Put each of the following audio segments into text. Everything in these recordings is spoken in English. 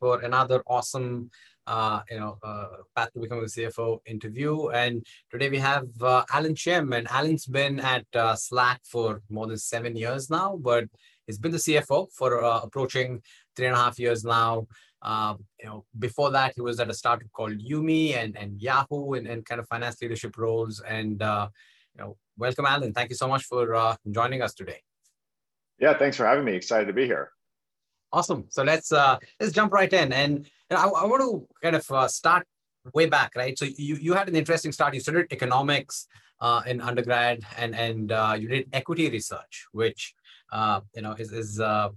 for another awesome, uh, you know, uh, path to becoming a CFO interview. And today we have uh, Allen Shim, and Allen's been at uh, Slack for more than seven years now, but he's been the CFO for uh, approaching three and a half years now. Um, you know, before that, he was at a startup called Udemy and, and Yahoo and, and kind of finance leadership roles. And uh, you know, welcome, Allen. Thank you so much for uh, joining us today. Yeah, thanks for having me. Excited to be here. Awesome. So let's uh, let's jump right in, and, and I, I want to kind of uh, start way back, right? So you you had an interesting start. You studied economics uh, in undergrad, and and uh, you did equity research, which uh, you know is is uh,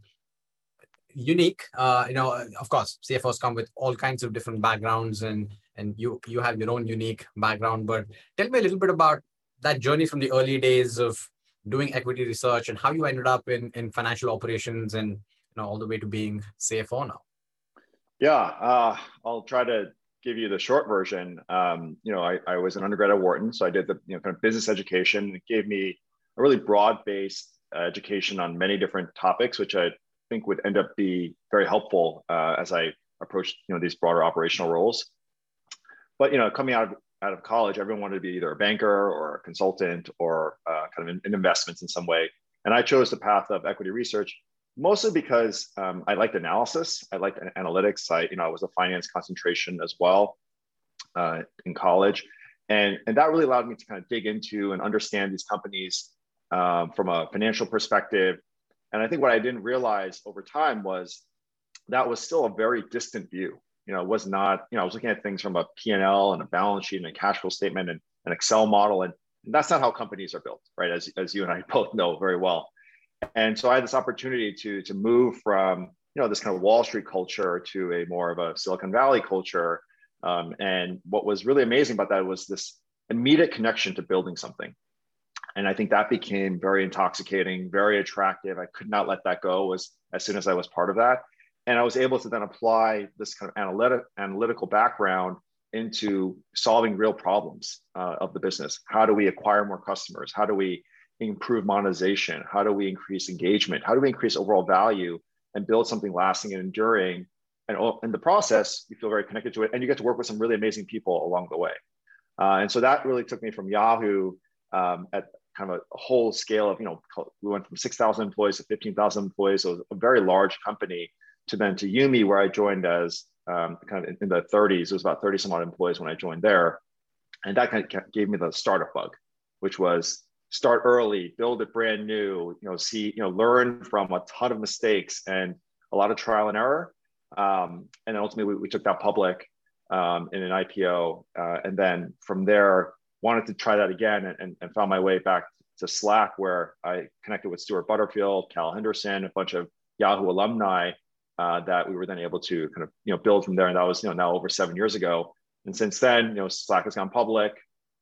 unique. Uh, you know, of course, CFOs come with all kinds of different backgrounds, and and you you have your own unique background. But tell me a little bit about that journey from the early days of doing equity research and how you ended up in in financial operations and know all the way to being CFO now. Yeah, uh, I'll try to give you the short version. Um, you know, I, I was an undergrad at Wharton, so I did the you know kind of business education. It gave me a really broad-based uh, education on many different topics, which I think would end up be very helpful uh, as I approached you know these broader operational roles. But you know, coming out of out of college, everyone wanted to be either a banker or a consultant or uh, kind of in, in, investments in some way. And I chose the path of equity research mostly because um, I liked analysis. I liked analytics. I, you know, I was a finance concentration as well uh, in college. And, and that really allowed me to kind of dig into and understand these companies um, from a financial perspective. And I think what I didn't realize over time was that was still a very distant view. You know, it was not, you know, I was looking at things from a P&L and a balance sheet and a cash flow statement and an Excel model. And, and that's not how companies are built, right? As, as you and I both know very well. And so I had this opportunity to, to move from, you know, this kind of Wall Street culture to a more of a Silicon Valley culture. Um, and what was really amazing about that was this immediate connection to building something. And I think that became very intoxicating, very attractive. I could not let that go as, as soon as I was part of that. And I was able to then apply this kind of analytic, analytical background into solving real problems uh, of the business. How do we acquire more customers? How do we improve monetization? How do we increase engagement? How do we increase overall value and build something lasting and enduring? And in the process, you feel very connected to it, and you get to work with some really amazing people along the way. Uh, and so that really took me from Yahoo um, at kind of a, whole scale of, you know, we went from 6,000 employees to 15,000 employees, so it was a very large company, to then to Udemy, where I joined as um, kind of in the 30s. It was about 30 some odd employees when I joined there. And that kind of gave me the startup bug, which was start early, build it brand new, you know, see, you know, learn from a ton of mistakes and a lot of trial and error. Um, and then ultimately we, we, took that public um, in an IPO. Uh, and then from there, wanted to try that again and, and, and, found my way back to Slack where I connected with Stewart Butterfield, Cal Henderson, a bunch of Yahoo alumni uh, that we were then able to kind of, you know, build from there. And that was, you know, now over seven years ago. And since then, you know, Slack has gone public.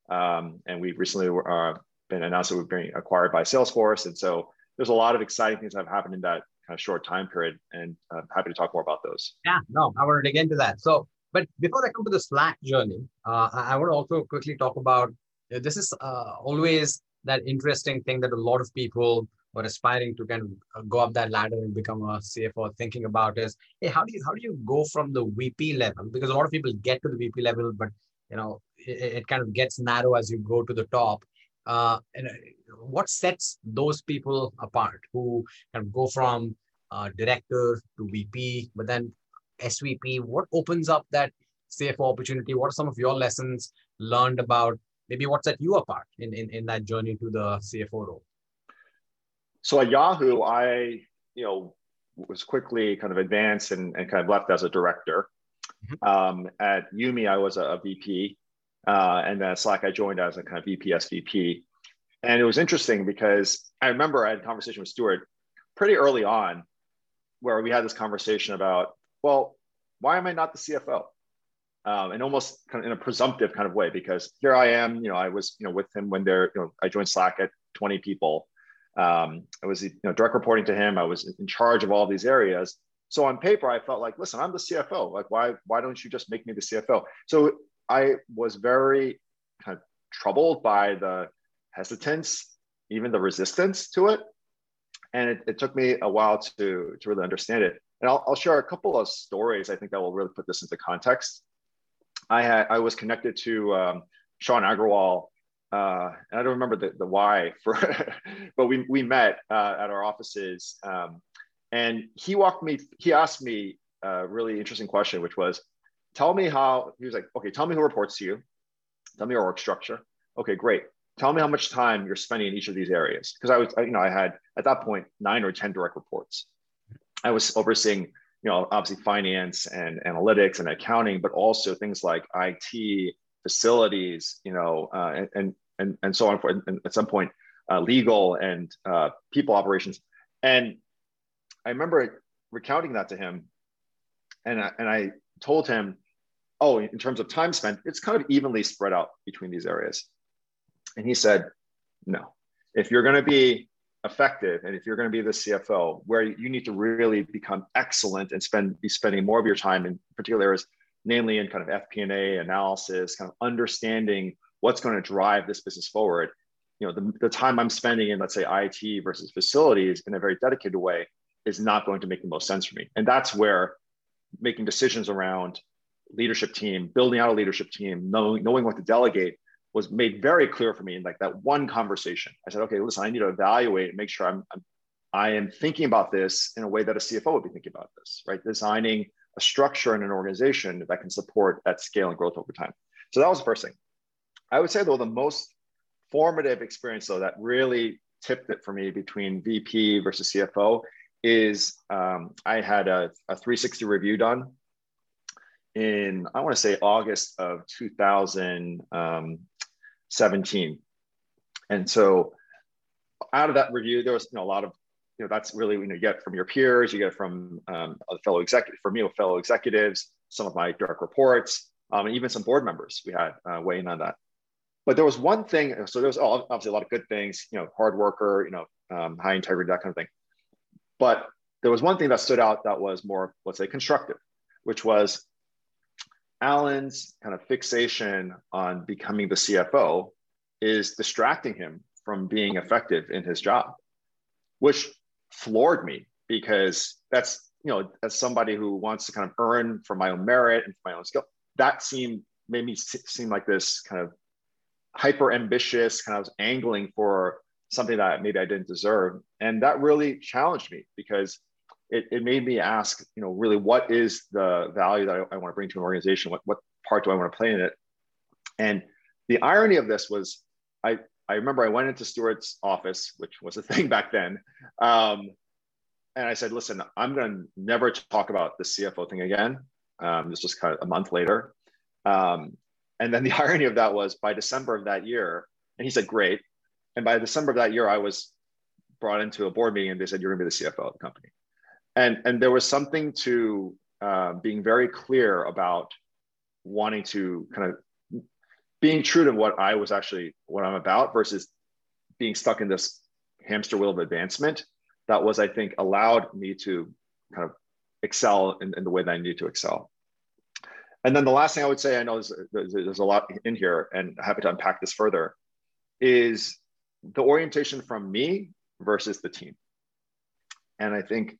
Um, and we recently uh, been announced that we've been acquired by Salesforce. And so there's a lot of exciting things that have happened in that kind of short time period. And I'm happy to talk more about those. Yeah, no, I want to dig into that. So, but before I come to the Slack journey, uh, I want to also quickly talk about this is uh, always that interesting thing that a lot of people are aspiring to kind of uh, go up that ladder and become a CFO thinking about is, hey, how do you how do you go from the VP level? Because a lot of people get to the VP level, but you know it, it kind of gets narrow as you go to the top uh, and uh, what sets those people apart who kind of go from uh, director to VP, but then SVP? What opens up that CFO opportunity? What are some of your lessons learned about maybe what set you apart in, in, in that journey to the CFO role? So at Yahoo, I, you know, was quickly kind of advanced and, and kind of left as a director. Mm-hmm. Um, at Udemy, I was a, a VP. Uh, and then Slack, I joined as a kind of VP SVP. And it was interesting because I remember I had a conversation with Stewart pretty early on where we had this conversation about, well, why am I not the CFO? Um, and almost kind of in a presumptive kind of way, because here I am, you know, I was, you know, with him when there, you know, I joined Slack at 20 people. Um, I was, you know, direct reporting to him. I was in charge of all these areas. So on paper, I felt like, listen, I'm the CFO. Like, why, why don't you just make me the CFO? So I was very kind of troubled by the hesitance, even the resistance to it. And it, it took me a while to, to really understand it. And I'll, I'll share a couple of stories I think that will really put this into context. I had I was connected to um, Sean Aggarwal, uh, and I don't remember the, the why for, but we we met uh, at our offices, um, and he walked me. He asked me a really interesting question, which was, "Tell me how." He was like, "Okay, tell me who reports to you. Tell me your work structure. Okay, great. Tell me how much time you're spending in each of these areas." Because I was, you know, I had at that point nine or ten direct reports. I was overseeing you know, obviously finance and analytics and accounting, but also things like IT, facilities, you know, uh, and, and, and so on. For, and at some point, uh, legal and uh, people operations. And I remember recounting that to him, and I, and I told him, "Oh, in terms of time spent, it's kind of evenly spread out between these areas." And he said, "No, if you're going to be effective and if you're going to be the cfo where you need to really become excellent and spend be spending more of your time in particular areas namely in kind of fp&a analysis kind of understanding what's going to drive this business forward you know the, the time i'm spending in let's say it versus facilities in a very dedicated way is not going to make the most sense for me and that's where making decisions around leadership team building out a leadership team knowing, knowing what to delegate was made very clear for me in like that one conversation. I said, okay, listen, I need to evaluate and make sure I'm, I'm I am thinking about this in a way that a CFO would be thinking about this, right? Designing a structure in an organization that can support that scale and growth over time. So that was the first thing. I would say though the most formative experience though that really tipped it for me between VP versus CFO is um, I had a, a 360 review done in I want to say August of 2000. Um, 17. And so out of that review, there was you know, a lot of, you know, that's really, you know, you get from your peers, you get from um, fellow executive, for me, fellow executives, some of my direct reports, um, and even some board members we had uh, weighing on that. But there was one thing, so there was obviously a lot of good things, you know, hard worker, you know, um, high integrity, that kind of thing. But there was one thing that stood out that was more, let's say, constructive, which was Allen's kind of fixation on becoming the CFO is distracting him from being effective in his job, which floored me because that's, you know, as somebody who wants to kind of earn from my own merit and my own skill, that seemed, made me seem like this kind of hyper ambitious, kind of angling for something that maybe I didn't deserve. And that really challenged me because it, it made me ask, you know, really what is the value that I, I want to bring to an organization? What, what part do I want to play in it? And the irony of this was I, I remember I went into Stewart's office, which was a thing back then. Um, and I said, listen, I'm going to never talk about the CFO thing again. Um, this was kind of a month later. Um, and then the irony of that was by December of that year, and he said, great. And by December of that year, I was brought into a board meeting and they said, you're going to be the CFO of the company and and there was something to uh, being very clear about wanting to kind of being true to what I was actually what I'm about versus being stuck in this hamster wheel of advancement that was I think allowed me to kind of excel in, in the way that I need to excel. And then the last thing I would say, I know there's, there's a lot in here and happy to unpack this further, is the orientation from me versus the team. And I think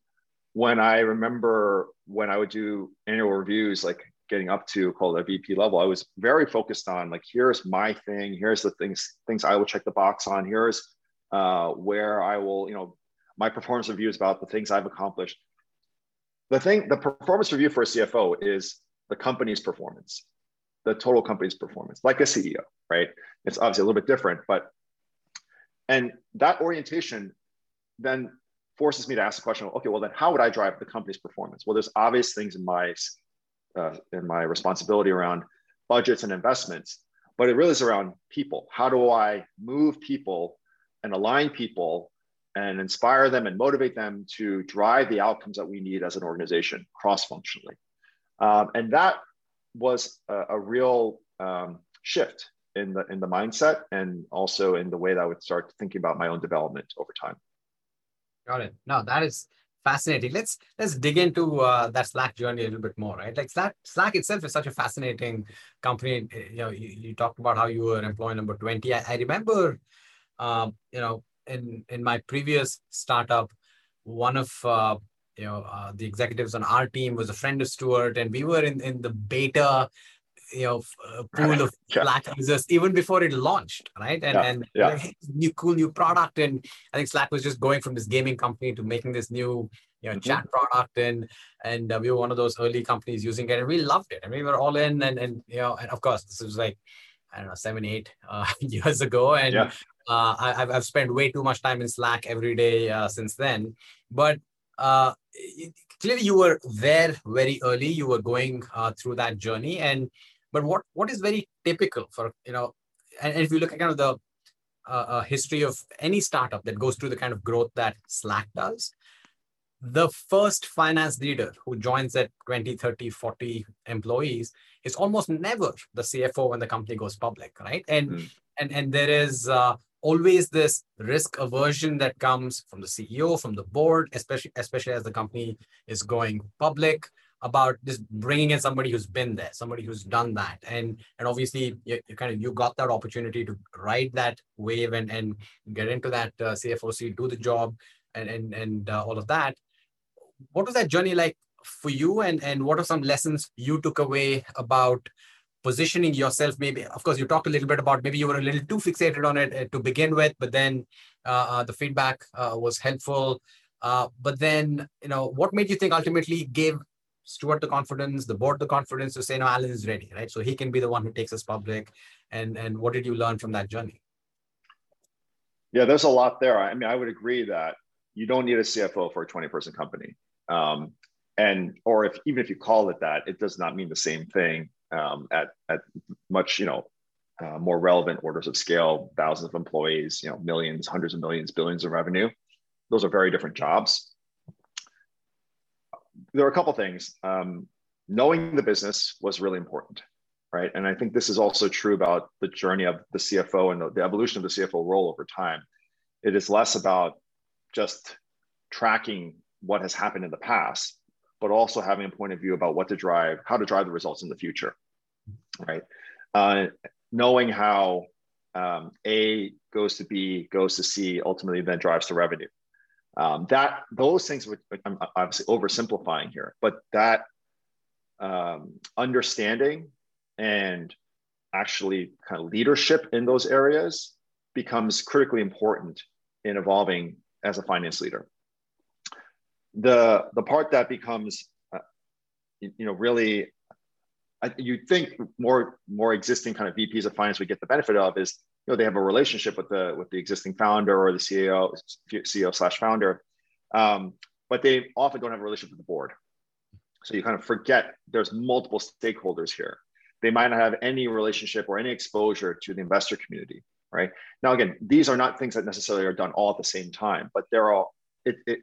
when I remember when I would do annual reviews, like getting up to called a VP level, I was very focused on like, here's my thing, here's the things things I will check the box on, here's uh, where I will, you know, my performance review is about the things I've accomplished. The thing, the performance review for a CFO is the company's performance, the total company's performance, like a CEO, right? It's obviously a little bit different, but and that orientation then forces me to ask the question, okay, well then how would I drive the company's performance? Well, there's obvious things in my uh, in my responsibility around budgets and investments, but it really is around people. How do I move people and align people and inspire them and motivate them to drive the outcomes that we need as an organization cross-functionally? Um, and that was a, a real um, shift in the in the mindset and also in the way that I would start thinking about my own development over time. Got it. No, that is fascinating. Let's let's dig into uh, that Slack journey a little bit more, right? Like Slack, Slack itself is such a fascinating company. You know, you, you talked about how you were employee number twenty. I, I remember, um, you know, in in my previous startup, one of uh, you know, uh, the executives on our team was a friend of Stewart, and we were in, in the beta, you know, uh, pool of yeah. Slack users even before it launched, right? And yeah. and yeah. Like, new cool new product, and I think Slack was just going from this gaming company to making this new you know, mm-hmm. chat product and and uh, we were one of those early companies using it and we loved it and we were all in and and you know and of course this was like I don't know seven eight uh, years ago and yeah. uh, I, I've spent way too much time in Slack every day uh, since then but uh, clearly you were there very early you were going uh, through that journey and but what what is very typical for you know and, and if you look at kind of the uh, history of any startup that goes through the kind of growth that Slack does the first finance leader who joins at 20, 30, 40 employees is almost never the CFO when the company goes public, right? And mm. and and there is uh, always this risk aversion that comes from the CEO, from the board, especially especially as the company is going public about just bringing in somebody who's been there, somebody who's done that, and and obviously you, you kind of you got that opportunity to ride that wave and and get into that uh, CFO seat, do the job, and and and uh, all of that. What was that journey like for you? And and what are some lessons you took away about positioning yourself maybe of course you talked a little bit about maybe you were a little too fixated on it uh, to begin with but then uh, uh, the feedback uh, was helpful but then you know what made you think ultimately gave Stewart the confidence, the board the confidence to say, no, Allen is ready, right? So he can be the one who takes us public. And and what did you learn from that journey? Yeah, there's a lot there. I mean, I would agree that you don't need a CFO for a 20 person company. Um, and or if even if you call it that, it does not mean the same thing um, at at much you know uh, more relevant orders of scale, thousands of employees, you know, millions, hundreds of millions, billions of revenue. Those are very different jobs. There are a couple things. Um, knowing the business was really important, right? And I think this is also true about the journey of the CFO and the, the evolution of the CFO role over time. It is less about just tracking what has happened in the past, but also having a point of view about what to drive, how to drive the results in the future, right? Uh, knowing how um, A goes to B, goes to C, ultimately then drives to revenue. Um, that those things, which I'm obviously oversimplifying here, but that um, understanding and actually kind of leadership in those areas becomes critically important in evolving as a finance leader the the part that becomes uh, you, know really you think more more existing kind of VPs of finance would get the benefit of is you know they have a relationship with the with the existing founder or the CEO CEO slash founder, um, but they often don't have a relationship with the board. So you kind of forget there's multiple stakeholders here. They might not have any relationship or any exposure to the investor community, right? Now again, these are not things that necessarily are done all at the same time, but they're all it, it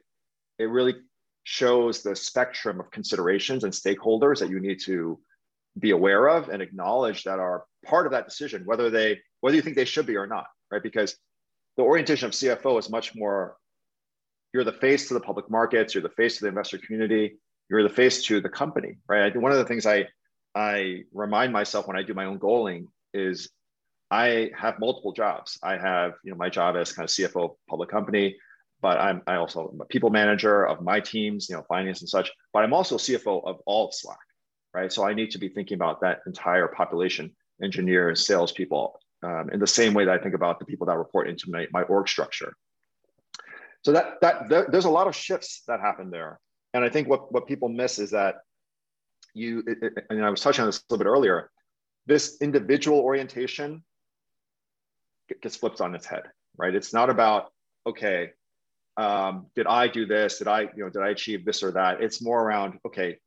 it really shows the spectrum of considerations and stakeholders that you need to be aware of and acknowledge that are part of that decision, whether they whether you think they should be or not, right? Because the orientation of CFO is much more you're the face to the public markets, you're the face to the investor community, you're the face to the company, right? One of the things I I remind myself when I do my own goaling is I have multiple jobs. I have, you know, my job as kind of CFO of public company but I'm I also am a people manager of my teams, you know, finance and such. But I'm also CFO of all of Slack, right? So I need to be thinking about that entire population, engineers, salespeople, um, in the same way that I think about the people that report into my, my org structure. So that that there, there's a lot of shifts that happen there, and I think what what people miss is that you it, it, and I was touching on this a little bit earlier. This individual orientation gets flipped on its head, right? It's not about okay, um, did I do this? Did I, you know, did I achieve this or that? It's more around, okay,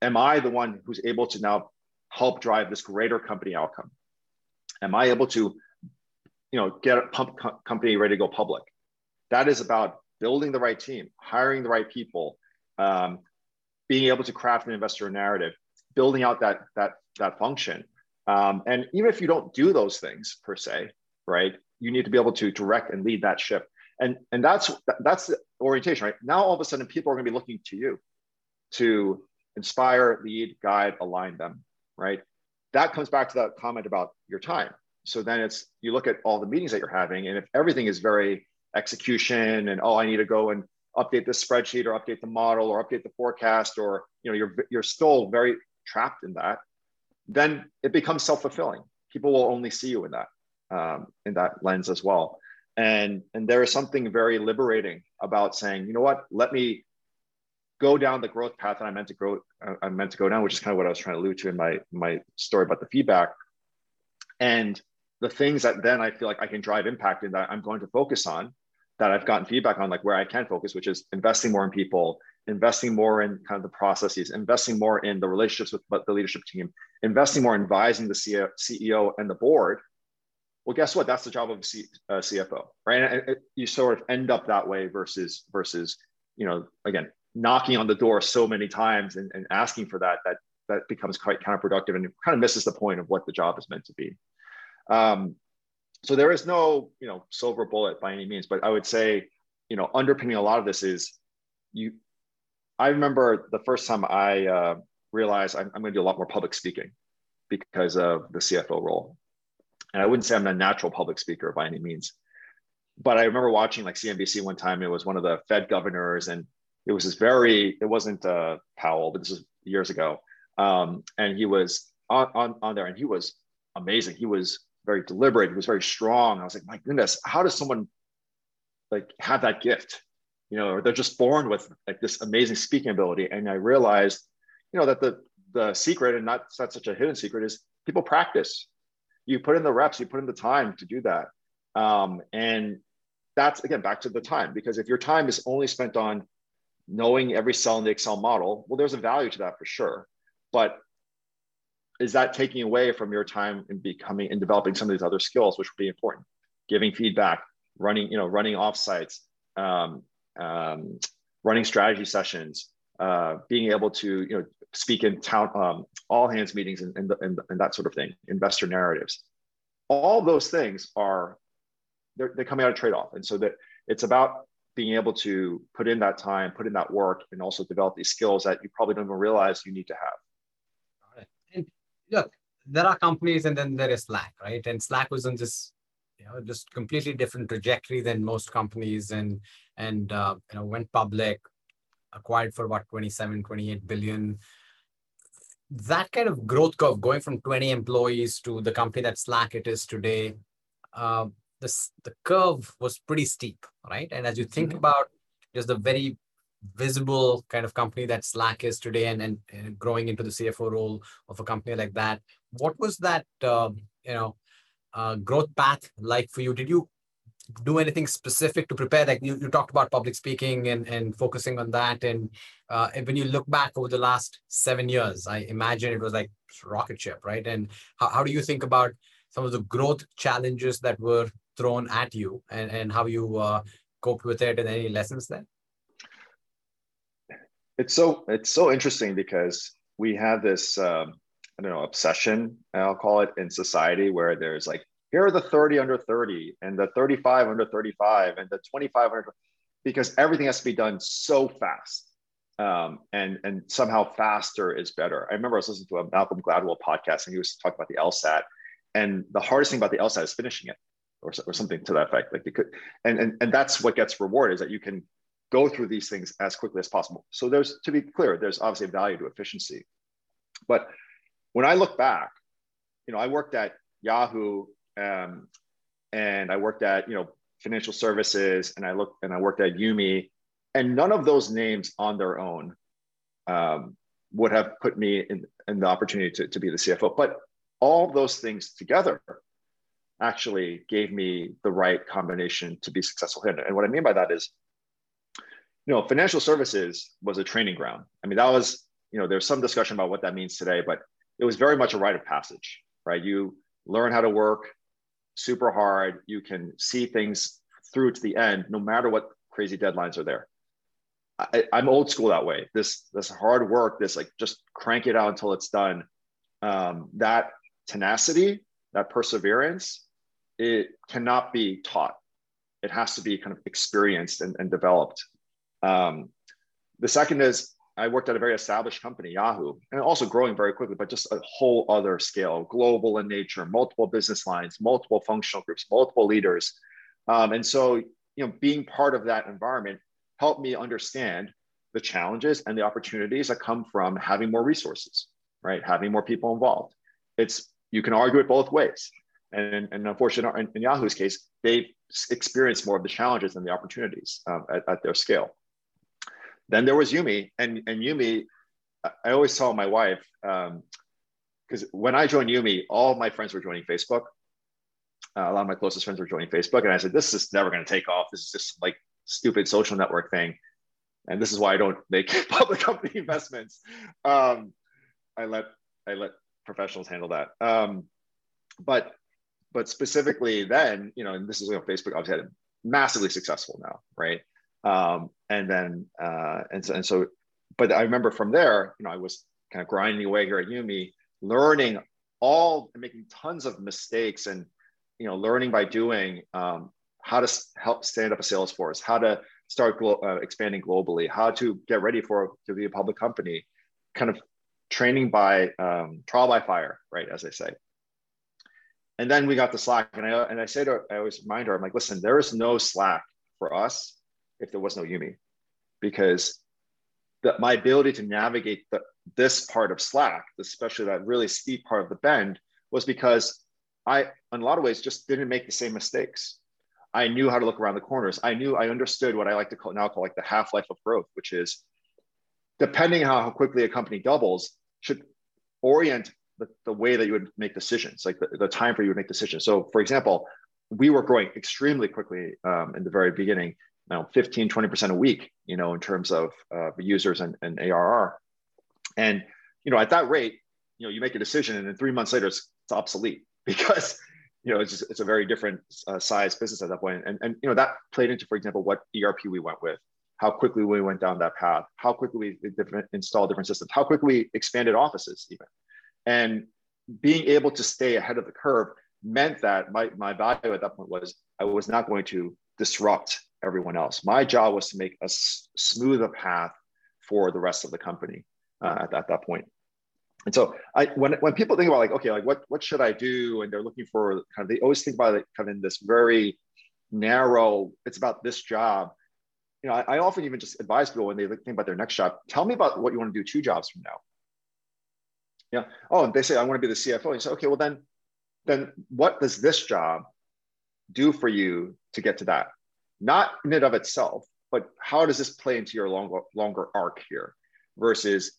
am I the one who's able to now help drive this greater company outcome? Am I able to, you know, get a pump co- company ready to go public? That is about building the right team, hiring the right people, um, being able to craft an investor narrative, building out that that that function. Um, and even if you don't do those things per se, right, you need to be able to direct and lead that ship and and that's that's the orientation right? Now all of a sudden people are going to be looking to you to inspire lead guide align them right? That comes back to that comment about your time. So then it's you look at all the meetings that you're having and if everything is very execution and oh i need to go and update the spreadsheet or update the model or update the forecast or you know you're you're still very trapped in that then it becomes self-fulfilling. People will only see you in that um, in that lens as well and and there is something very liberating about saying you know what let me go down the growth path that i meant to grow uh, i meant to go down which is kind of what i was trying to allude to in my my story about the feedback and the things that then i feel like i can drive impact in that i'm going to focus on that I've gotten feedback on, like where I can focus, which is investing more in people, investing more in kind of the processes, investing more in the relationships with the leadership team, investing more in advising the CEO and the board. Well, guess what? That's the job of a C, uh, CFO, right? And you sort of end up that way versus versus you know again knocking on the door so many times and, and asking for that that that becomes quite counterproductive and kind of misses the point of what the job is meant to be. Um, so there is no you know silver bullet by any means but i would say you know underpinning a lot of this is you i remember the first time i uh, realized i'm, I'm going to do a lot more public speaking because of the cfo role and i wouldn't say i'm a natural public speaker by any means but i remember watching like cnbc one time it was one of the fed governors and it was this very it wasn't uh, powell but this was years ago um, and he was on, on on there and he was amazing he was very deliberate. He was very strong. I was like, my goodness, how does someone like have that gift? You know, or they're just born with like this amazing speaking ability. And I realized, you know, that the the secret, and not, not such a hidden secret, is people practice. You put in the reps, you put in the time to do that. Um, and that's again back to the time, because if your time is only spent on knowing every cell in the Excel model, well, there's a value to that for sure. But is that taking away from your time in becoming and developing some of these other skills, which would be important? Giving feedback, running, you know, running offsites, um, um, running strategy sessions, uh, being able to, you know, speak in town, um, all hands meetings and, and, and, and, that sort of thing, investor narratives. All those things are, they're, they're coming out of trade-off. And so that it's about being able to put in that time, put in that work, and also develop these skills that you probably don't even realize you need to have and look, there are companies and then there is Slack, right? And Slack was on this, you know, just completely different trajectory than most companies and, and, uh, you know, went public, acquired for about 27, 28 billion. That kind of growth curve going from 20 employees to the company that Slack it is today, uh, this, the curve was pretty steep, right? And as you think mm-hmm. about just the very visible kind of company that Slack is today and, and, and growing into the CFO role of a company like that. What was that, uh, you know, uh, growth path like for you? Did you do anything specific to prepare? Like you, you talked about public speaking and, and focusing on that. And, uh, when you look back over the last seven years, I imagine it was like rocket ship, right? And how, how do you think about some of the growth challenges that were thrown at you and, and how you uh, coped with it and any lessons there? it's so it's so interesting because we have this um, I don't know obsession I'll call it in society where there's like here are the 30 under 30 and the 35 under 35 and the 25 under because everything has to be done so fast um, and and somehow faster is better. I remember I was listening to a Malcolm Gladwell podcast and he was talking about the LSAT and the hardest thing about the LSAT is finishing it or, or something to that effect. Like could, and, and and that's what gets rewarded is that you can go through these things as quickly as possible. So there's, to be clear, there's obviously a value to efficiency. But when I look back, you know, I worked at Yahoo um, and I worked at, you know, financial services and I looked and I worked at Udemy and none of those names on their own um, would have put me in, in the opportunity to, to be the CFO. But all those things together actually gave me the right combination to be successful here. And what I mean by that is you know, financial services was a training ground. I mean, that was, you know, there's some discussion about what that means today, but it was very much a rite of passage, right? You learn how to work super hard. You can see things through to the end, no matter what crazy deadlines are there. I, am old school that way. This this hard work, this like just crank it out until it's done. Um, that tenacity, that perseverance, it cannot be taught. It has to be kind of experienced and, and developed. Um, the second is I worked at a very established company, Yahoo, and also growing very quickly, but just a whole other scale, global in nature, multiple business lines, multiple functional groups, multiple leaders. Um, and so, you know, being part of that environment helped me understand the challenges and the opportunities that come from having more resources, right? Having more people involved. It's you can argue it both ways. And, and unfortunately, in, in Yahoo's case, they experienced more of the challenges than the opportunities um, at, at, their scale. Then there was Udemy, and, and Udemy, I always tell my wife, because um, when I joined Udemy, all my friends were joining Facebook. Uh, a lot of my closest friends were joining Facebook, and I said, "This is never going to take off. This is just like stupid social network thing." And this is why I don't make public company investments. Um, I let I let professionals handle that. Um, but but specifically then, you know, and this is you know, Facebook obviously had massively successful now, right? Um, and then uh, and so and so, but I remember from there, you know, I was kind of grinding away here at Udemy, learning all and making tons of mistakes and you know learning by doing um, how to help stand up a sales force how to start glo- uh, expanding globally how to get ready for to be a public company kind of training by um, trial by fire, right? As I say. And then we got the Slack, and I and I say to I always remind her, I'm like, listen, there is no Slack for us if there was no Udemy, because that my ability to navigate the, this part of Slack, especially that really steep part of the bend, was because I, in a lot of ways, just didn't make the same mistakes. I knew how to look around the corners. I knew I understood what I like to call now call like the half life of growth, which is depending on how quickly a company doubles, should orient the, the way that you would make decisions, like the, the time for you would make decisions. So, for example, we were growing extremely quickly um, in the very beginning, know, 15, 20% a week, you know, in terms of uh, users and, and ARR. And, you know, at that rate, you know, you make a decision and then three months later, it's, it's obsolete because, you know, it's, just, it's a very different uh, size business at that. And, and, you know, that played into, for example, what ERP we went with how quickly we went down that path, how quickly we different, installed different systems, how quickly we expanded offices even. And being able to stay ahead of the curve meant that my, my value at that point was I was not going to disrupt everyone else. My job was to make a s- smooth a path for the rest of the company uh, at, at that point. And so I, when, when people think about like, okay, like what, what should I do? And they're looking for kind of, they always think about it kind of in this very narrow, it's about this job you know, I, I, often even just advise people when they think about their next job, tell me about what you want to do two jobs from now. Yeah. Oh, and they say, I want to be the CFO. And you say, okay, well then, then what does this job do for you to get to that? Not in and of itself, but how does this play into your longer, longer arc here versus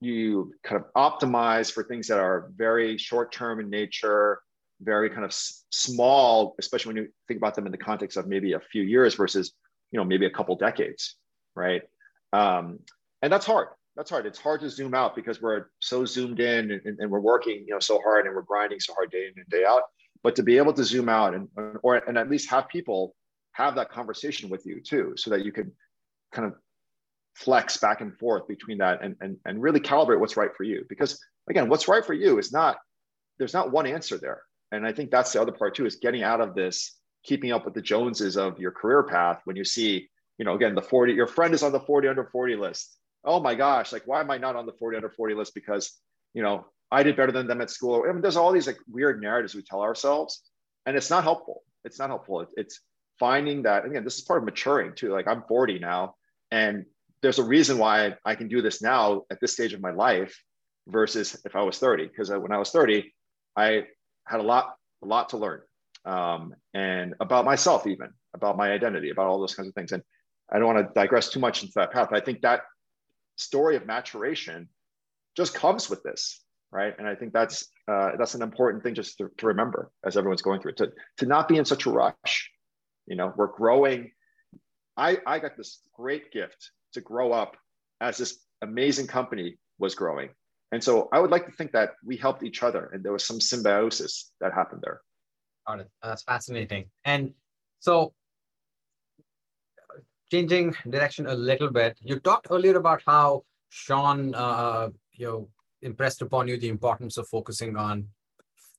you kind of optimize for things that are very short term in nature, very kind of s- small, especially when you think about them in the context of maybe a few years versus you know maybe a couple decades right? Um, and that's hard. That's hard. It's hard to zoom out because we're so zoomed in and, and, we're working you know so hard and we're grinding so hard day in and day out. But to be able to zoom out and or and at least have people have that conversation with you too so that you can kind of flex back and forth between that and, and, and really calibrate what's right for you because again what's right for you is not there's not one answer there and i think that's the other part too is getting out of this keeping up with the Joneses of your career path when you see, you know, again, the 40, your friend is on the 40 under 40 list. Oh my gosh, like, why am I not on the 40 under 40 list? Because, you know, I did better than them at school. I mean, there's all these like weird narratives we tell ourselves, and it's not helpful. It's not helpful. It's finding that, again, this is part of maturing too. Like, I'm 40 now, and there's a reason why I can do this now at this stage of my life versus if I was 30. Because when I was 30, I had a lot, a lot to learn um, and about myself, even about my identity, about all those kinds of things. And I don't want to digress too much into that path. I think that story of maturation just comes with this, right? And I think that's uh, that's an important thing just to, to remember as everyone's going through it to to not be in such a rush. You know, we're growing. I I got this great gift to grow up as this amazing company was growing. And so I would like to think that we helped each other and there was some symbiosis that happened there. Got it. That's fascinating. And so, changing direction a little bit, you talked earlier about how Sean, uh, you know, impressed upon you the importance of focusing on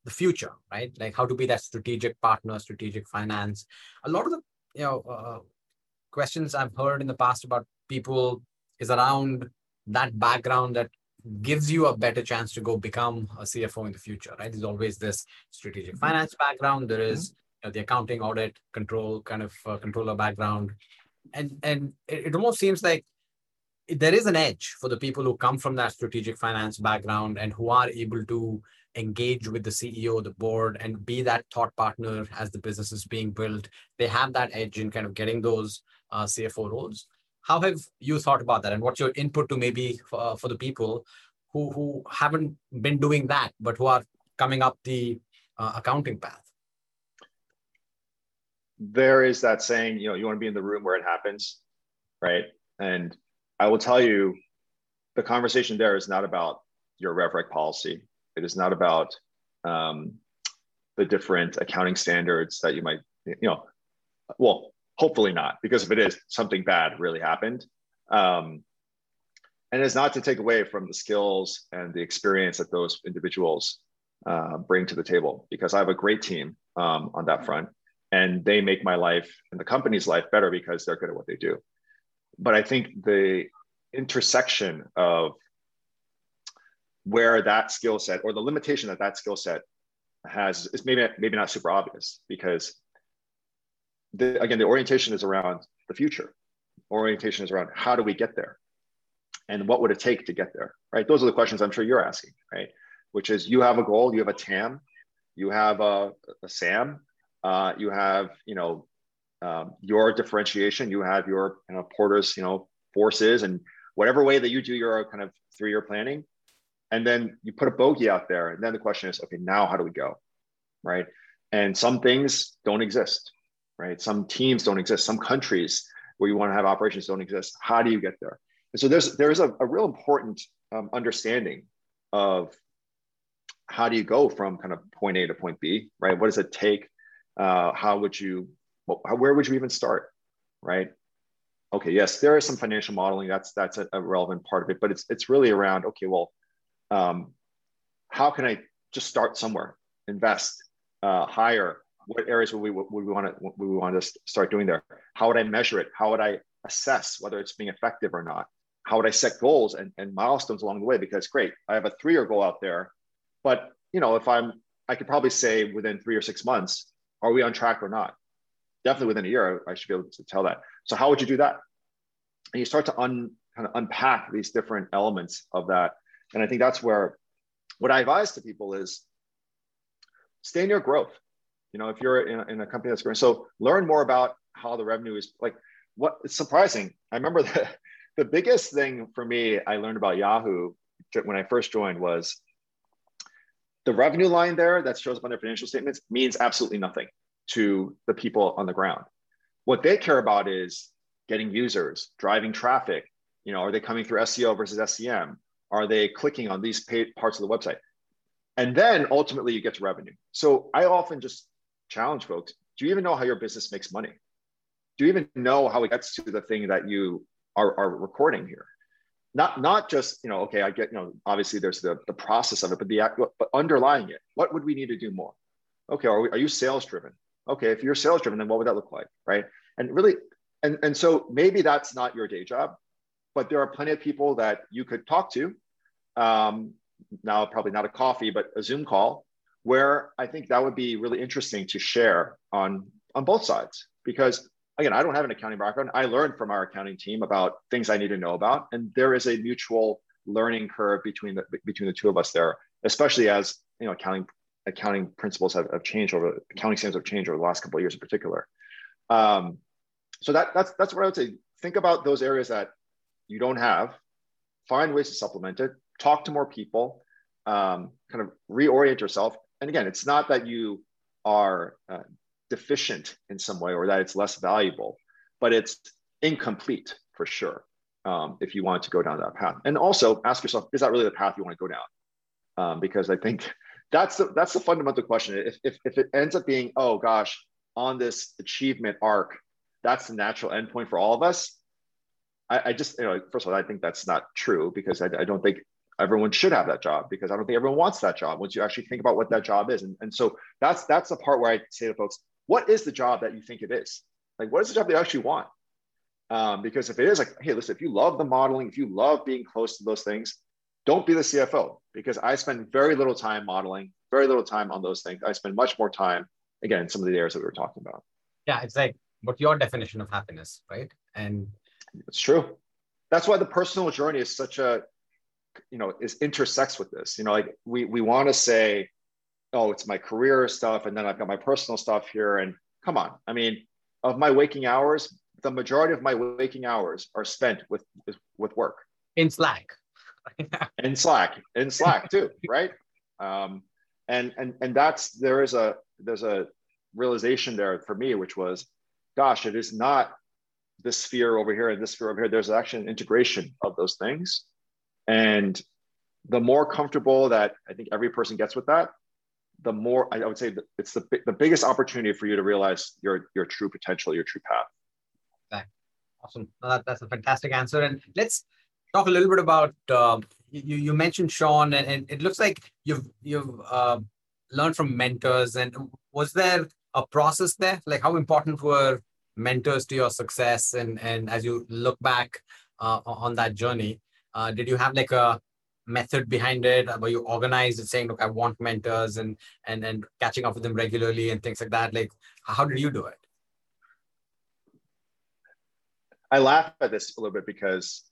the future, right? Like how to be that strategic partner, strategic finance. A lot of the, you know, uh, questions I've heard in the past about people is around that background that gives you a better chance to go become a CFO in the future, right? There's always this strategic mm-hmm. finance background. There is, mm-hmm. you know, the accounting audit control kind of uh, controller background. and and it, it almost seems like there is an edge for the people who come from that strategic finance background and who are able to engage with the CEO, the board, and be that thought partner as the business is being built. They have that edge in kind of getting those uh, CFO roles. How have you thought about that, and what's your input to maybe for, uh, for the people who who haven't been doing that but who are coming up the uh, accounting path? There is that saying, you know, you want to be in the room where it happens, right? And I will tell you, the conversation there is not about your RevRec policy. It is not about um, the different accounting standards that you might, you know, well, hopefully not, because if it is, something bad really happened. Um, and it's not to take away from the skills and the experience that those individuals uh, bring to the table, because I have a great team um, on that front, and they make my life and the company's life better because they're good at what they do but I think the intersection of where that skill set or the limitation that that skill set has is maybe maybe not super obvious because the, again the orientation is around the future orientation is around how do we get there and what would it take to get there right those are the questions i'm sure you're asking right which is you have a goal you have a tam you have a, a sam uh, you have you know um, your differentiation. You have your you know, Porter's you know forces and whatever way that you do your kind of three year planning, and then you put a bogey out there, and then the question is, okay, now how do we go, right? And some things don't exist, right? Some teams don't exist. Some countries where you want to have operations don't exist. How do you get there? And so there's there's a, a real important um, understanding of how do you go from kind of point A to point B, right? What does it take? Uh, how would you where would you even start, right? Okay, yes, there is some financial modeling. That's that's a, a relevant part of it, but it's it's really around okay, well, um, how can I just start somewhere, invest, uh, hire? What areas would we would we want to would we want to start doing there? How would I measure it? How would I assess whether it's being effective or not? How would I set goals and, and milestones along the way? Because great, I have a three-year goal out there, but you know, if I'm, I could probably say within three or six months, are we on track or not? definitely within a year, I should be able to tell that. So how would you do that? And you start to un, kind of unpack these different elements of that. And I think that's where what I advise to people is stay near growth. You know, if you're in a, in a company that's growing, so learn more about how the revenue is like what it's surprising. I remember the, the biggest thing for me I learned about Yahoo when I first joined was the revenue line there that shows up on their financial statements means absolutely nothing to the people on the ground. What they care about is getting users, driving traffic. You know, are they coming through SEO versus SEM? Are they clicking on these parts of the website? And then ultimately you get to revenue. So I often just challenge folks, do you even know how your business makes money? Do you even know how it gets to the thing that you are, are recording here? Not, not just, you know, okay, I get, you know, obviously there's the, the process of it, but the but underlying it, what would we need to do more? Okay, are, we, are you sales driven? okay, if you're sales driven, then what would that look like? Right. And really, and, and so maybe that's not your day job, but there are plenty of people that you could talk to. Um, now, probably not a coffee, but a Zoom call, where I think that would be really interesting to share on on both sides. Because again, I don't have an accounting background. I learned from our accounting team about things I need to know about, and there is a mutual learning curve between the between the two of us there, especially as you know accounting accounting principles have, have changed over accounting standards have changed over the last couple of years in particular. Um, so that that's that's what I would say. Think about those areas that you don't have, find ways to supplement it, talk to more people, um, kind of reorient yourself. And again, it's not that you are uh, deficient in some way or that it's less valuable, but it's incomplete for sure um, if you want to go down that path. And also ask yourself, is that really the path you want to go down? Um, because I think that's the that's the fundamental question. If, if if it ends up being, oh gosh, on this achievement arc, that's the natural endpoint for all of us. I, I just, you know, first of all, I think that's not true because I, I don't think everyone should have that job because I don't think everyone wants that job once you actually think about what that job is. And, and so that's that's the part where I say to folks, what is the job that you think it is? Like, what is the job you actually want? Um, because if it is like, hey, listen, if you love the modeling, if you love being close to those things, don't be the CFO because I spend very little time modeling, very little time on those things. I spend much more time, again, in some of the areas that we were talking about. Yeah, it's like what your definition of happiness, right? And it's true. That's why the personal journey is such a, you know, is intersects with this. You know, like we we want to say, oh, it's my career stuff, and then I've got my personal stuff here. And come on, I mean, of my waking hours, the majority of my waking hours are spent with with work in Slack. in Slack, in Slack too, right? Um, and and and that's there is a there's a realization there for me, which was, gosh, it is not this sphere over here and this sphere over here. There's actually an integration of those things, and the more comfortable that I think every person gets with that, the more I would say it's the the biggest opportunity for you to realize your your true potential, your true path. Awesome. That, that's a fantastic answer. And let's talk a little bit about uh, you. You mentioned Sean, and, and, it looks like you've you've uh, learned from mentors. And was there a process there? Like, how important were mentors to your success? And and as you look back uh, on that journey, uh, did you have like a method behind it? Were you organized and saying, "Look, I want mentors," and and and catching up with them regularly and things like that? Like, how did you do it? I laugh at this a little bit because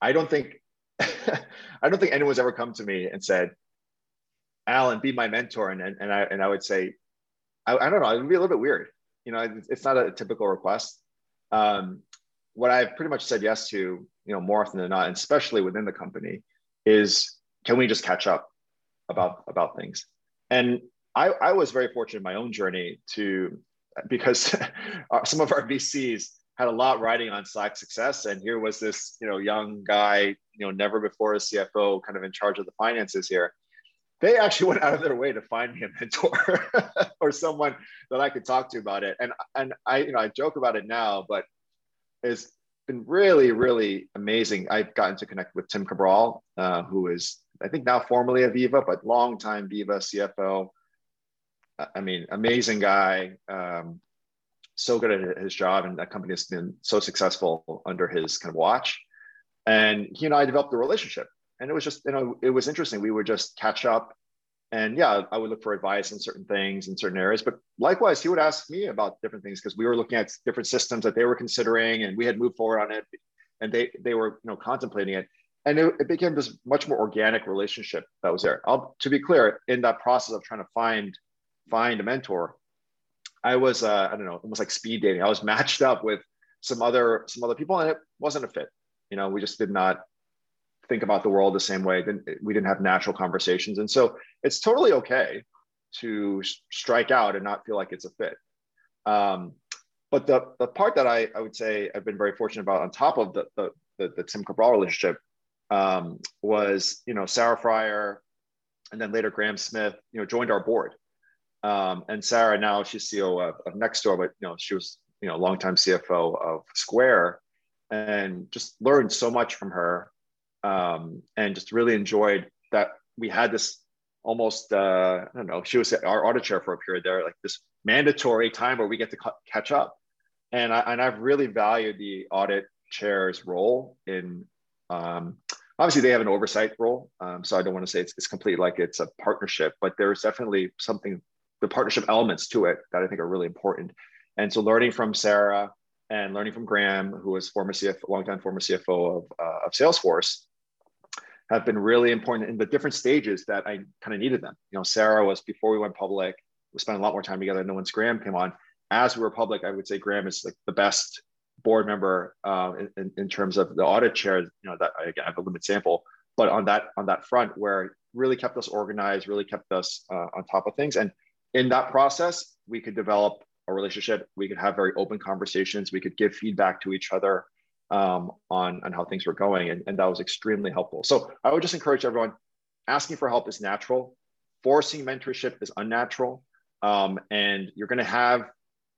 I don't think I don't think anyone's ever come to me and said, "Allen, be my mentor," and and, and I and I would say, I, I don't know, it would be a little bit weird. You know, it's not a typical request. Um, what I've pretty much said yes to, you know, more often than not, and especially within the company, is can we just catch up about about things? And I, I was very fortunate in my own journey to because some of our VCs had a lot riding on Slack success. And here was this, you know, young guy, you know, never before a CFO kind of in charge of the finances here. They actually went out of their way to find me a mentor or someone that I could talk to about it. And and I, you know, I joke about it now, but it's been really, really amazing. I've gotten to connect with Tim Cabral, uh, who is, I think now formerly a Veeva, but longtime Veeva CFO. I mean, amazing guy. Um, so good at his job and that company has been so successful under his kind of watch and he and i developed a relationship and it was just you know it was interesting. We would just catch up. And yeah i would look for advice on certain things in certain areas. But likewise he would ask me about different things because we were looking at different systems that they were considering and we had moved forward on it and they they were you know contemplating it. And it, it became this much more organic relationship that was there. I'll, to be clear in that process of trying to find find a mentor I was uh, I don't know almost like speed dating. I was matched up with some other some other people, and it wasn't a fit. You know, we just did not think about the world the same way. We didn't have natural conversations, and so it's totally okay to strike out and not feel like it's a fit. Um, but the the part that I, I would say I've been very fortunate about on top of the the, the, the Tim Cabral relationship um, was you know Sarah Friar and then later Graham Smith you know joined our board um, and Sarah now she's CEO of, of Nextdoor, but you know she was you know longtime CFO of Square, and just learned so much from her, um, and just really enjoyed that we had this almost uh, I don't know she was our audit chair for a period there, like this mandatory time where we get to catch up, and I and I've really valued the audit chair's role in. Um, obviously they have an oversight role um, so i don't want to say it's, it's complete like it's a partnership but there's definitely something the partnership elements to it that I think are really important. And so learning from Sarah and learning from Graham, who was former CFO, longtime former CFO of, uh, of Salesforce, have been really important in the different stages that I kind of needed them. You know, Sarah was before we went public. We spent a lot more time together. And then once Graham came on, as we were public, I would say Graham is like the best board member uh, in, in terms of the audit chair. You know, that again, I have a limited sample, but on that on that front, where really kept us organized, really kept us uh, on top of things, and in that process, we could develop a relationship. We could have very open conversations. We could give feedback to each other um, on, on how things were going. And, and that was extremely helpful. So I would just encourage everyone asking for help is natural, forcing mentorship is unnatural. Um, and you're going to have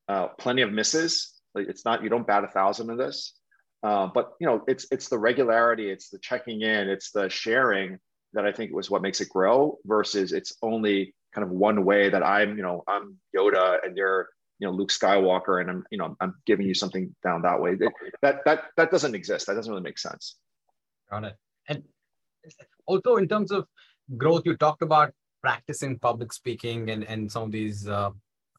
uh, plenty of misses. It's not, you don't bat a thousand of this. Uh, but you know, it's it's the regularity, it's the checking in, it's the sharing that I think was what makes it grow versus it's only kind of one way that I'm, you know, I'm Yoda and you're, you know, Luke Skywalker, and I'm, you know, I'm giving you something down that way. That that that doesn't exist. That doesn't really make sense. Got it. And also in terms of growth, you talked about practicing public speaking and and some of these uh,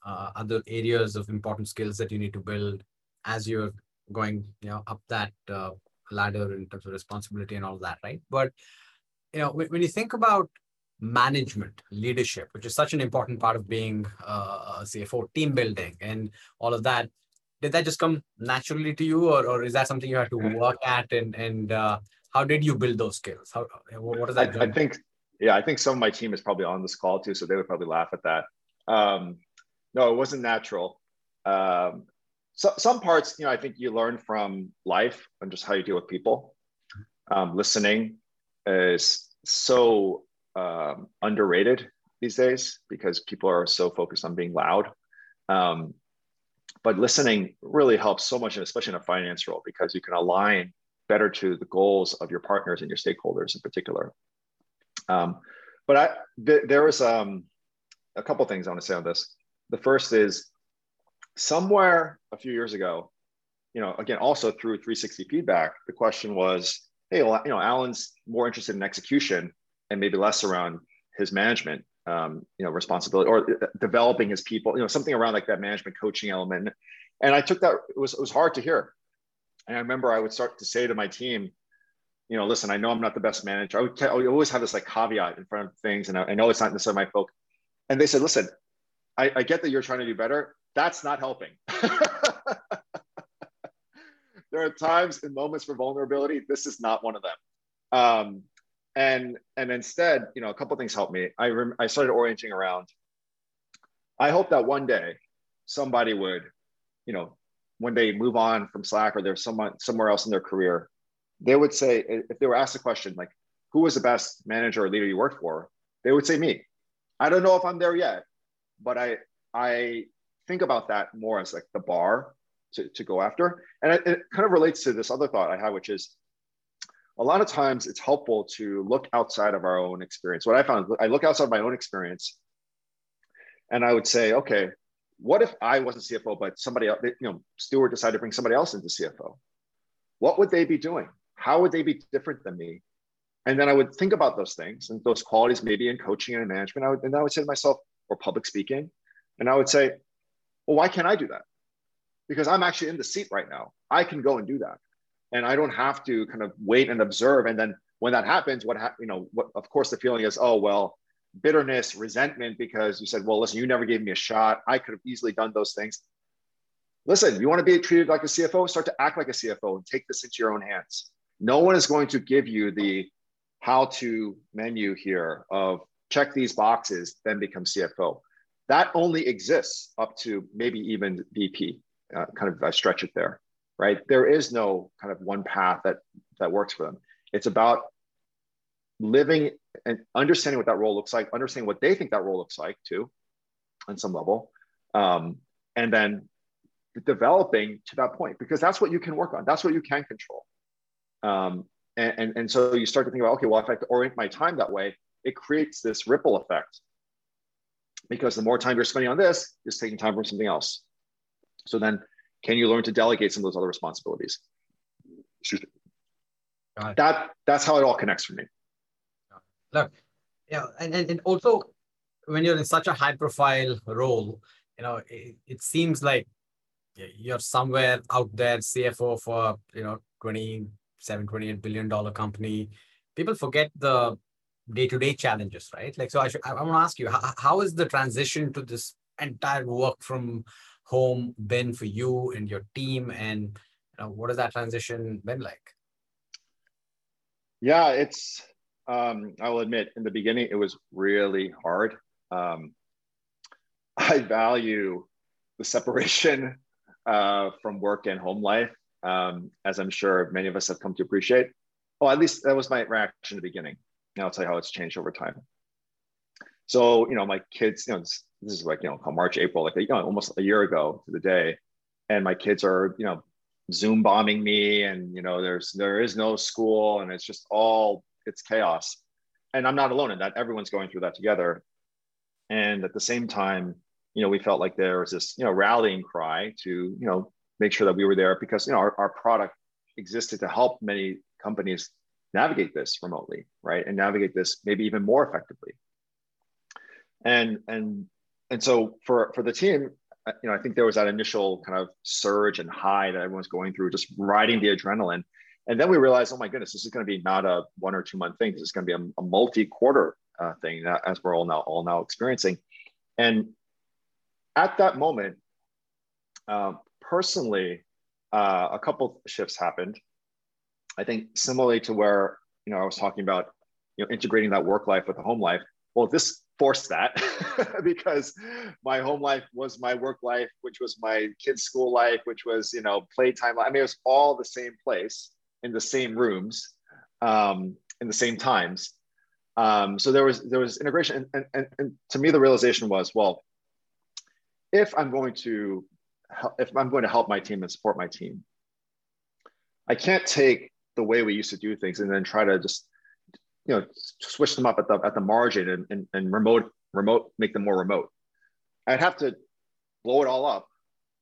uh, other areas of important skills that you need to build as you're going you know up that uh, ladder in terms of responsibility and all that right but you know when, when you think about management leadership which is such an important part of being uh, a cfo team building and all of that. Did that just come naturally to you or, or is that something you had to work at and and uh, how did you build those skills? How what is that I, I, think yeah i think some of my team is probably on this call too so they would probably laugh at that. Um, no it wasn't natural. Um, so, some parts you know i think you learn from life and just how you deal with people. Um, listening is so um, underrated these days because people are so focused on being loud um, but listening really helps so much, especially in a finance role, because you can align better to the goals of your partners and your stakeholders in particular. Um, but I, th- there was um, a couple things I want to say on this. The first is somewhere a few years ago, you know, again, also through 360 feedback, the question was, hey, you know, Allen's more interested in execution and maybe less around his management um, you know, responsibility or developing his people, you know, something around like that management coaching element. And I took that, it was, it was hard to hear. And I remember I would start to say to my team, you know, listen, I know I'm not the best manager. I would, I would always have this like caveat in front of things. And I, I know it's not necessarily my focus. And they said, listen, I, I get that you're trying to do better. That's not helping. there are times and moments for vulnerability. This is not one of them. Um, and and instead you know a couple things helped me. I rem- i started orienting around i hope that one day somebody would you know when they move on from slack or there's someone somewhere else in their career they would say if they were asked a question like who was the best manager or leader you worked for? They would say me. I don't know if i'm there yet but i i think about that more as like the bar to, to go after. And it, it kind of relates to this other thought i had which is a lot of times it's helpful to look outside of our own experience. What I found, I look outside my own experience and I would say, okay, what if I wasn't CFO, but somebody else, you know, Stewart decided to bring somebody else into CFO? What would they be doing? How would they be different than me? And then I would think about those things and those qualities, maybe in coaching and management. I would, and I would say to myself, or public speaking, and I would say, well, why can't I do that? Because I'm actually in the seat right now. I can go and do that and I don't have to kind of wait and observe. And then when that happens, what ha- you know, what of course the feeling is, oh well, bitterness, resentment because you said, well, listen, you never gave me a shot. I could have easily done those things. Listen, you want to be treated like a CFO, start to act like a CFO and take this into your own hands. No one is going to give you the how to menu here of check these boxes, then become CFO. That only exists up to maybe even VP, uh, kind of uh, stretch it there right? There is no kind of one path that that works for them. It's about living and understanding what that role looks like, understanding what they think that role looks like too, on some level, um, and then developing to that point because that's what you can work on. That's what you can control. Um, and, and, and so you start to think about, okay, well, if I orient my time that way, it creates this ripple effect because the more time you're spending on this, is taking time from something else. So then can you learn to delegate some of those other responsibilities? That that's how it all connects for me. Look, yeah, and, and, and also when you're in such a high profile role, you know, it, it seems like you're somewhere out there, CFO for you know 27, 28 billion dollar company. People forget the day-to-day challenges, right? Like, so I should, I, I want to ask you, how, how is the transition to this entire work from home been for you and your team and you know, what has that transition been like? Yeah it's um, i will admit in the beginning it was really hard. Um, i value the separation uh, from work and home life um, as i'm sure many of us have come to appreciate. Well at least that was my reaction in the beginning. Now i'll tell you how it's changed over time. So you know my kids you know this is like you know March April like you know, almost a year ago to the day, and my kids are you know Zoom bombing me, and you know there's there is no school, and it's just all it's chaos, and I'm not alone in that. Everyone's going through that together, and at the same time, you know we felt like there was this you know rallying cry to you know make sure that we were there because you know our, our product existed to help many companies navigate this remotely right? And navigate this maybe even more effectively. And and and so for for the team, uh, you know, I think there was that initial kind of surge and high that everyone's going through, just riding the adrenaline. And then we realized, oh my goodness, this is going to be not a one or two month thing. This is going to be a, a multi-quarter uh, thing, as we're all now all now experiencing. And at that moment, uh, personally, uh, a couple shifts happened. I think similarly to where you know I was talking about, you know, integrating that work life with the home life. Well, this forced that because my home life was my work life, which was my kids' school life, which was you know playtime. I mean, it was all the same place in the same rooms, um, in the same times. Um, so there was there was integration, and, and, and to me, the realization was, well, if I'm going to if I'm going to help my team and support my team, I can't take the way we used to do things and then try to just you know switch them up at the at the margin and, and, and remote remote make them more remote. I'd have to blow it all up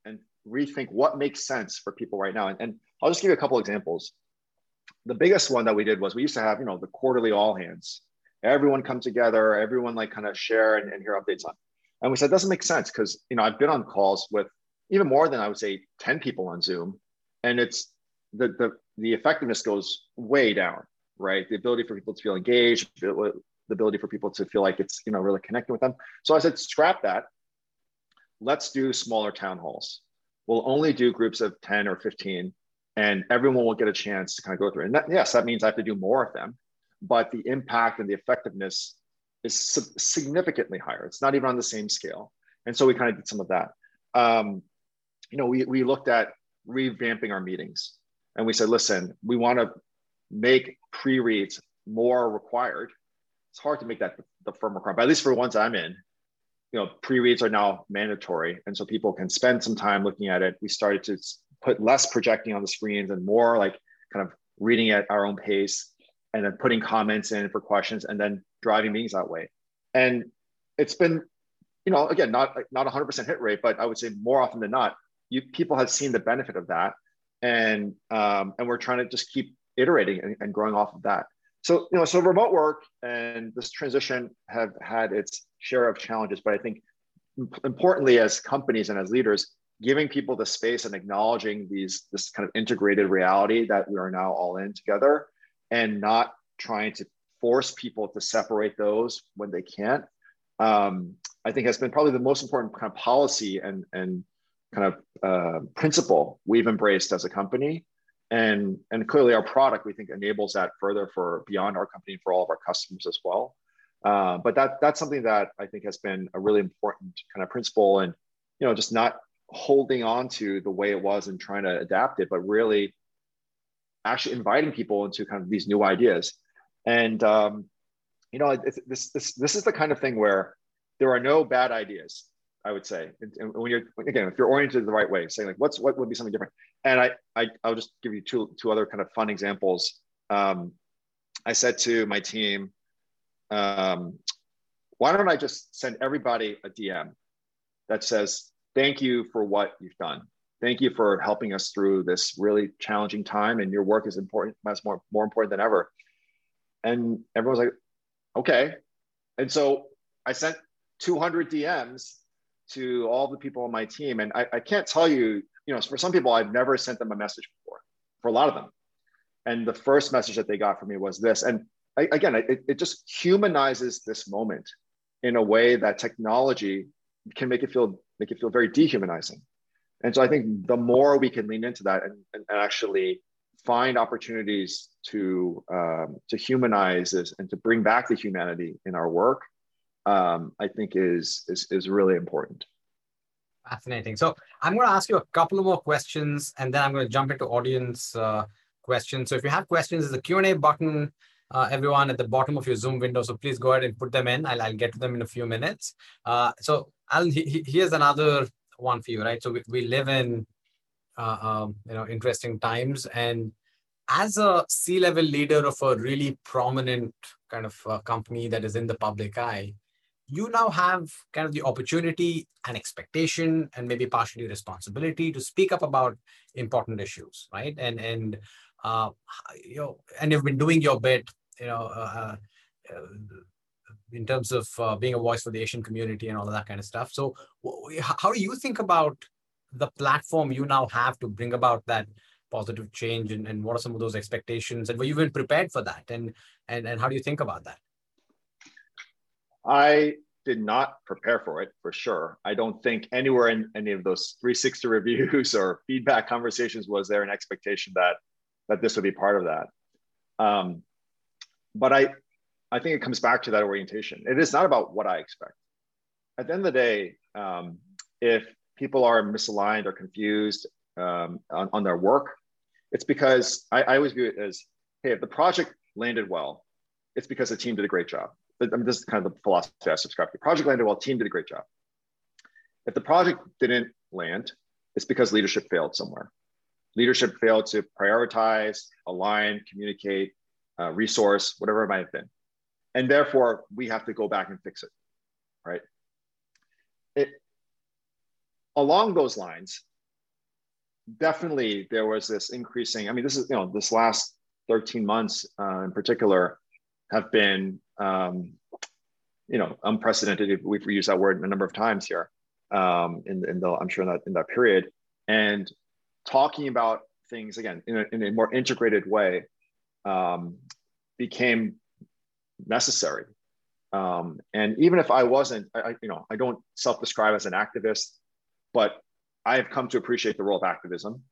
and rethink what makes sense for people right now. And, and I'll just give you a couple examples. The biggest one that we did was we used to have you know the quarterly all hands. Everyone come together, everyone like kind of share and, and hear updates on. And we said, doesn't make sense because you know I've been on calls with even more than I would say 10 people on Zoom. And it's the, the, the effectiveness goes way down, right? The ability for people to feel engaged, the ability for people to feel like it's, you know, really connecting with them. So I said, scrap that. Let's do smaller town halls. We'll only do groups of 10 or 15 and everyone will get a chance to kind of go through. And that, yes, that means I have to do more of them, but the impact and the effectiveness is significantly higher. It's not even on the same scale. And so we kind of did some of that. Um, you know, we, we looked at revamping our meetings and we said, listen, we want to make pre-reads more required. It's hard to make that the firm requirement, but at least for ones I'm in, you know, pre-reads are now mandatory. And so people can spend some time looking at it. We started to put less projecting on the screens and more like kind of reading at our own pace and then putting comments in for questions and then driving meetings that way. And it's been, you know, again, not not 100% hit rate, but I would say more often than not, you people have seen the benefit of that, and um, and we're trying to just keep iterating and, and growing off of that. So you know, so remote work and this transition have had its share of challenges, but I think importantly, as companies and as leaders, giving people the space and acknowledging these this kind of integrated reality that we are now all in together, and not trying to force people to separate those when they can't. Um, I think has been probably the most important kind of policy and and kind of uh, principle we've embraced as a company and and clearly our product we think enables that further for beyond our company and for all of our customers as well. Uh, but that that's something that i think has been a really important kind of principle and you know just not holding on to the way it was and trying to adapt it but really actually inviting people into kind of these new ideas. And um, you know this this this is the kind of thing where there are no bad ideas I would say. And, when you're again, if you're oriented the right way, saying like, what's what would be something different? And I, I I'll just give you two two other kind of fun examples. Um, I said to my team, um, why don't I just send everybody a DM that says, thank you for what you've done. Thank you for helping us through this really challenging time, and your work is important, much more more important than ever. And everyone's like, okay. And so I sent 200 DMs to all the people on my team. And I, I can't tell you, you know, for some people, I've never sent them a message before, for a lot of them. And the first message that they got from me was this. And I, again, it, it just humanizes this moment in a way that technology can make it feel make it feel very dehumanizing. And so I think the more we can lean into that and, and actually find opportunities to um, to humanize this and to bring back the humanity in our work, um, I think is, is is really important. Fascinating. So I'm going to ask you a couple of more questions, and then I'm going to jump into audience uh, questions. So if you have questions, there's a Q&A button, uh, everyone, at the bottom of your Zoom window. So please go ahead and put them in. I'll, I'll get to them in a few minutes. Uh, so Allen, he, he, here's another one for you, right? So we, we live in, uh, um, you know, interesting times. And as a C-level leader of a really prominent kind of uh, company that is in the public eye, you now have kind of the opportunity and expectation and maybe partially responsibility to speak up about important issues right and and uh, you know and you've been doing your bit you know uh, uh, in terms of uh, being a voice for the Asian community and all of that kind of stuff. So, how do you think about the platform you now have to bring about that positive change, and, and what are some of those expectations, and were you even prepared for that, and and and how do you think about that? I did not prepare for it for sure. I don't think anywhere in any of those 360 reviews or feedback conversations was there an expectation that that this would be part of that. Um, but I I think it comes back to that orientation. It is not about what I expect. At the end of the day, um, if people are misaligned or confused um, on, on, their work, it's because I, I, always view it as, hey, if the project landed well, it's because the team did a great job. I mean, this is kind of the philosophy I subscribe to. Project landed well, team did a great job. If the project didn't land, it's because leadership failed somewhere. Leadership failed to prioritize, align, communicate, uh, resource, whatever it might have been and therefore we have to go back and fix it right it along those lines definitely there was this increasing i mean this is you know this last 13 months uh, in particular have been um, you know unprecedented we've used that word a number of times here um, in, in the i'm sure in that in that period and talking about things again in a, in a more integrated way um, became necessary. Um, and even if I wasn't, I, you know, I don't self-describe as an activist, but I have come to appreciate the role of activism.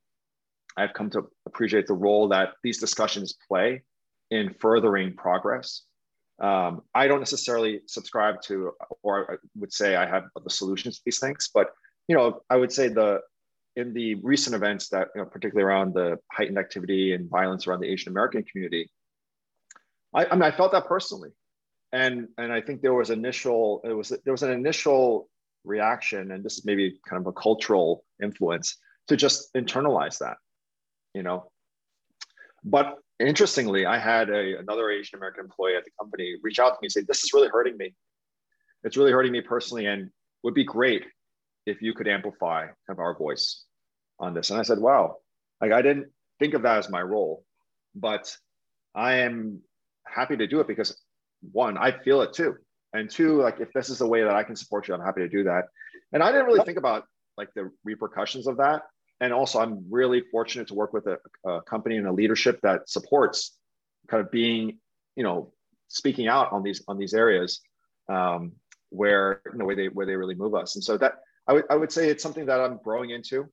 I've come to appreciate the role that these discussions play in furthering progress. Um, I don't necessarily subscribe to, or I would say I have the solutions to these things, but you know, I would say the in the recent events that, you know, particularly around the heightened activity and violence around the Asian American community, I, I mean, I felt that personally, and and I think there was initial it was there was an initial reaction, and this is maybe kind of a cultural influence to just internalize that, you know. But interestingly, I had a, another Asian American employee at the company reach out to me and say, "This is really hurting me. It's really hurting me personally, and would be great if you could amplify kind of our voice on this." And I said, "Wow, like I didn't think of that as my role, but I am happy to do it because one, I feel it too. And two, like if this is a way that I can support you, I'm happy to do that. And I didn't really think about like the repercussions of that. And also, I'm really fortunate to work with a, a company and a leadership that supports kind of being, you know, speaking out on these on these areas um, where you know where they where they really move us. And so that I would I would say it's something that I'm growing into.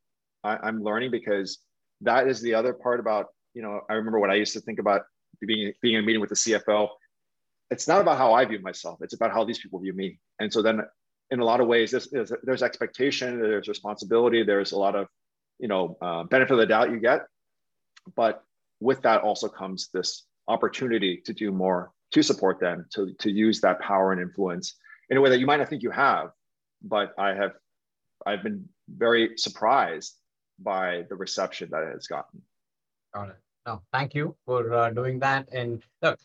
I, I'm learning because that is the other part about you know I remember what I used to think about being being in a meeting with the CFO, it's not about how I view myself. It's about how these people view me. And so then, in a lot of ways, there's there's, there's expectation, there's responsibility, there's a lot of you know uh, benefit of the doubt you get, but with that also comes this opportunity to do more to support them to to use that power and influence in a way that you might not think you have. But i have i've been very surprised by the reception that it has gotten. Got it. No, thank you for uh, doing that. And look,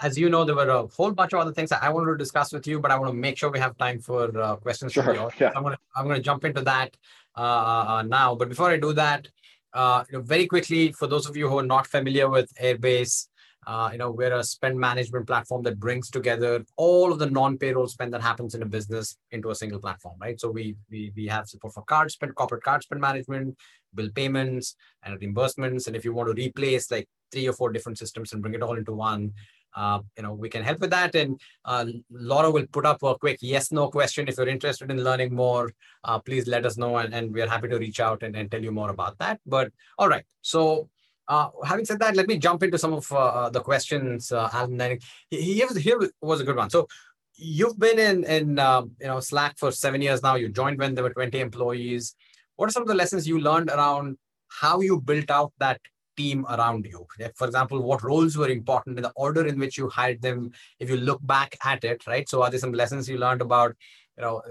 as you know, there were a whole bunch of other things I wanted to discuss with you, but I want to make sure we have time for uh, questions sure. from you. Yeah. I'm going to I'm going to jump into that uh, uh, uh, now. But before I do that, uh, you know, very quickly for those of you who are not familiar with Airbase, uh, you know, we're a spend management platform that brings together all of the non-payroll spend that happens in a business into a single platform, right? So we we we have support for card spend, corporate card spend management, bill payments, and reimbursements. And if you want to replace like three or four different systems and bring it all into one, uh, you know, we can help with that. And uh, Laura will put up a quick yes, no question. If you're interested in learning more, uh, please let us know and, and we're happy to reach out and, and tell you more about that. But all right, so uh, having said that, let me jump into some of uh, uh the questions, uh, Allen. Here, here was a good one. So you've been in, in um, you know, Slack for seven years now. You joined when there were 20 employees. What are some of the lessons you learned around how you built out that team around you? For example, what roles were important in the order in which you hired them? If you look back at it, right? So are there some lessons you learned about, you know,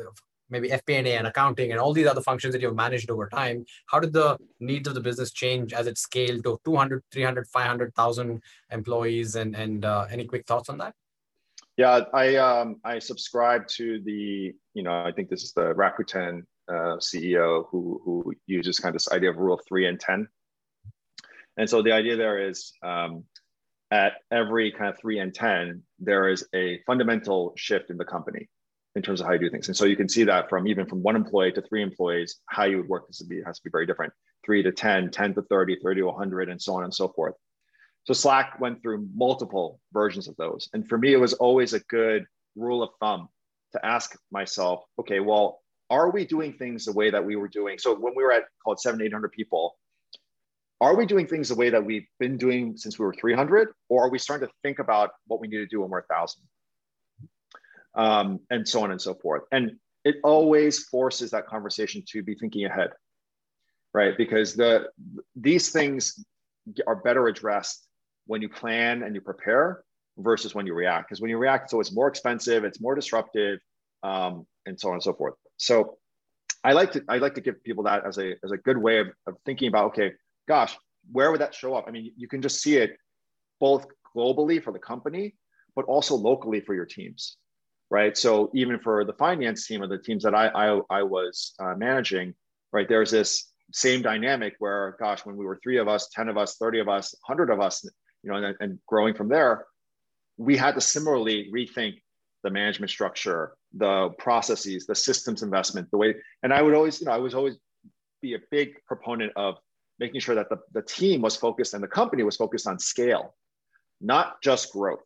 maybe FP&A and accounting and all these other functions that you've managed over time. How did the needs of the business change as it scaled to 200, 300, 500,000 employees? And, and uh, any quick thoughts on that? Yeah, I um, I subscribe to the you know I think this is the Rakuten uh, CEO who who uses kind of this idea of rule three and ten, and so the idea there is um, at every kind of three and 10, there is a fundamental shift in the company in terms of how you do things. And so you can see that from even from one employee to three employees, how you would work this would be, has to be very different. Three to 10, 10 to 30, 30 to 100, and so on and so forth. So Slack went through multiple versions of those. And for me, it was always a good rule of thumb to ask myself, okay, well, are we doing things the way that we were doing? So when we were at called seven, 800 people, are we doing things the way that we've been doing since we were 300? Or are we starting to think about what we need to do when we're 1,000? Um, and so on and so forth. And it always forces that conversation to be thinking ahead, right? Because the these things are better addressed when you plan and you prepare versus when you react. Because when you react, it's always more expensive, it's more disruptive, um, and so on and so forth. So I like to I like to give people that as a as a good way of, of thinking about okay, gosh, where would that show up? I mean, you can just see it both globally for the company, but also locally for your teams, right? So even for the finance team or the teams that I I, I was uh, managing, right? There's this same dynamic where, gosh, when we were three of us, ten of us, thirty of us, hundred of us, you know, and, and growing from there, we had to similarly rethink the management structure, the processes, the systems investment, the way. And I would always, you know, I was always be a big proponent of making sure that the, the team was focused and the company was focused on scale, not just growth,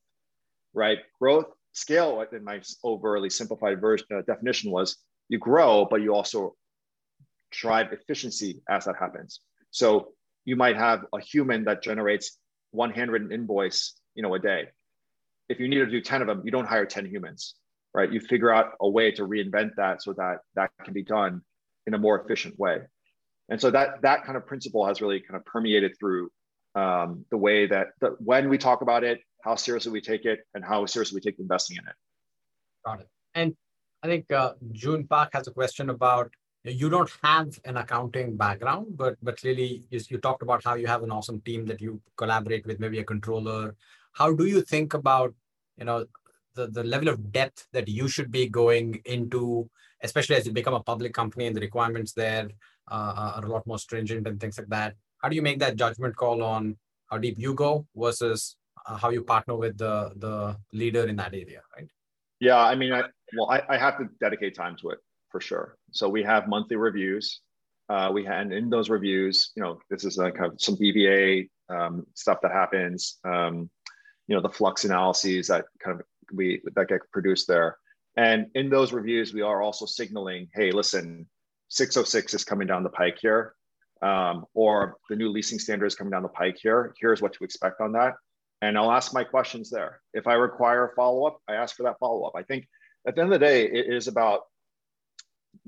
right? Growth, scale, in my overly simplified version, uh, definition was you grow, but you also drive efficiency as that happens. So you might have a human that generates one handwritten invoice, you know, a day. If you need to do 10 of them, you don't hire 10 humans, right? You figure out a way to reinvent that so that that can be done in a more efficient way and so that that kind of principle has really kind of permeated through um, the way that the, when we talk about it how seriously we take it and how seriously we take investing in it. Got it. And i think uh, june park has a question about you don't have an accounting background but but clearly you, you talked about how you have an awesome team that you collaborate with maybe a controller. How do you think about you know the, the level of depth that you should be going into especially as you become a public company and the requirements there are a lot more stringent and things like that. How do you make that judgment call on how deep you go versus uh, how you partner with the the leader in that area, right? Yeah, I mean, I, well, I, I have to dedicate time to it for sure. So we have monthly reviews. Uh, we had and in those reviews, you know, this is like kind of some BVA um, stuff that happens. Um, you know, the flux analyses that kind of we that get produced there. And in those reviews, we are also signaling, hey, listen, 606 is coming down the pike here, um, or the new leasing standard is coming down the pike here. Here's what to expect on that. And I'll ask my questions there. If I require follow up, I ask for that follow up. I think at the end of the day, it is about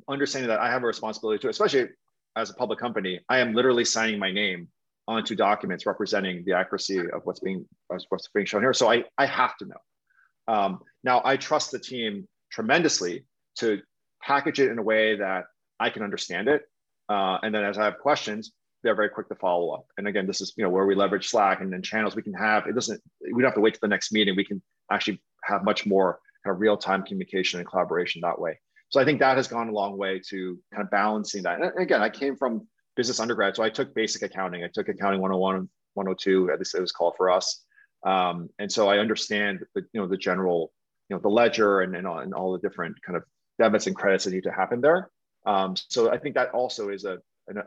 understanding that I have a responsibility to, especially as a public company. I am literally signing my name onto documents representing the accuracy of what's being what's being shown here. So I I have to know. Um, now I trust the team tremendously to package it in a way that I can understand it. Uh, and then as I have questions, they're very quick to follow up. And again, this is you know where we leverage Slack and then channels we can have. It doesn't we don't have to wait to the next meeting. We can actually have much more kind of real time communication and collaboration that way. So I think that has gone a long way to kind of balancing that. And again, I came from business undergrad, so I took basic accounting. I took accounting 101, 102, at least it was called for us. Um, and so I understand the you know the general you know the ledger and and all, and all the different kind of debits and credits that need to happen there. Um, so I think that also is a,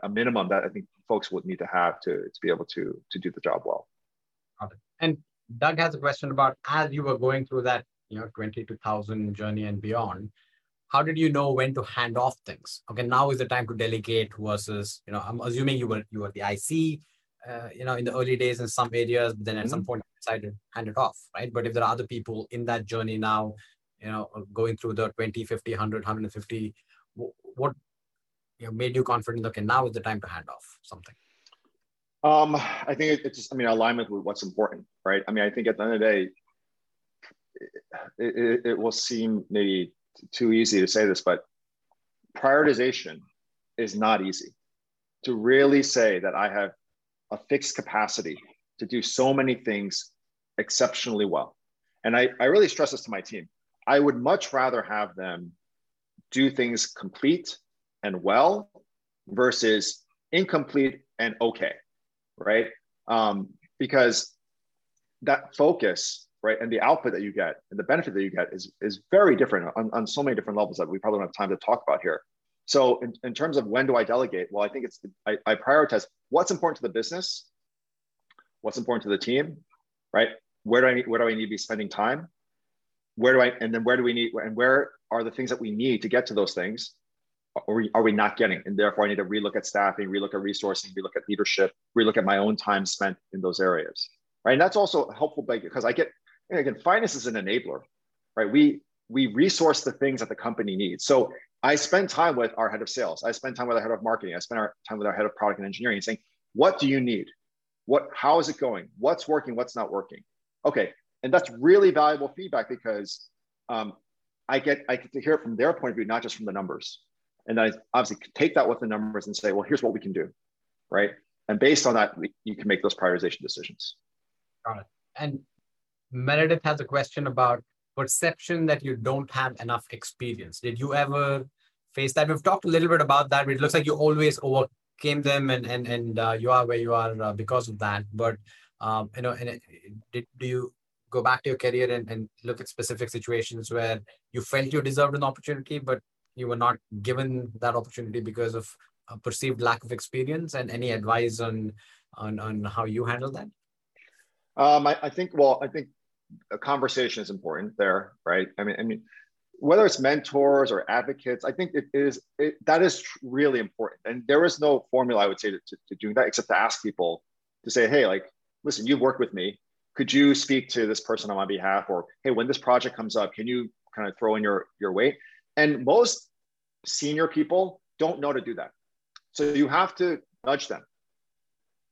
a minimum that I think folks would need to have to, to be able to, to do the job well. And Doug has a question about as you were going through that, you know, 22,000 journey and beyond, how did you know when to hand off things? Okay, now is the time to delegate versus, you know, I'm assuming you were you were the IC, uh, you know, in the early days in some areas, but then at mm-hmm. some point decided to hand it off, right? But if there are other people in that journey now, you know, going through the 20, 50, 100, 150, what you know, made you confident okay now is the time to hand off something? Um, i think it's just i mean alignment with what's important right? I mean i think at the end of the day it, it, it will seem maybe too easy to say this but prioritization is not easy. To really say that i have a fixed capacity to do so many things exceptionally well. And I, I really stress this to my team. I would much rather have them do things complete and well versus incomplete and okay, right? Um, because that focus, right, and the output that you get and the benefit that you get is is very different on, on so many different levels that we probably don't have time to talk about here. So in, in terms of when do I delegate? Well, I think it's I, I prioritize what's important to the business, what's important to the team, right? Where do I need where do I need to be spending time? Where do I and then where do we need and where are the things that we need to get to those things? Are we, are we not getting? And therefore, I need to relook at staffing, relook at resourcing, relook at leadership, relook at my own time spent in those areas, right? And that's also helpful because I get again, finance is an enabler, right? We we resource the things that the company needs. So I spend time with our head of sales. I spend time with our head of marketing. I spend our time with our head of product and engineering, saying, "What do you need? What? How is it going? What's working? What's not working?" Okay, and that's really valuable feedback because um, I get I get to hear it from their point of view, not just from the numbers. And I obviously take that with the numbers and say, "Well, here's what we can do," right? And based on that, you can make those prioritization decisions. Got it. And Meredith has a question about perception that you don't have enough experience. Did you ever face that? We've talked a little bit about that, it looks like you always overcame them and and and uh, you are where you are uh, because of that. But um, you know, and did do you go back to your career and, and look at specific situations where you felt you deserved an opportunity, but you were not given that opportunity because of a perceived lack of experience? And any advice on on on how you handle that? Um, I, I think well, I think a conversation is important there, right? I mean, I mean, whether it's mentors or advocates, I think it is it, that is really important. And there is no formula I would say to, to, to doing that except to ask people to say, hey, like, listen, you've worked with me. Could you speak to this person on my behalf? Or hey, when this project comes up, can you kind of throw in your your weight? And most senior people don't know to do that. So you have to nudge them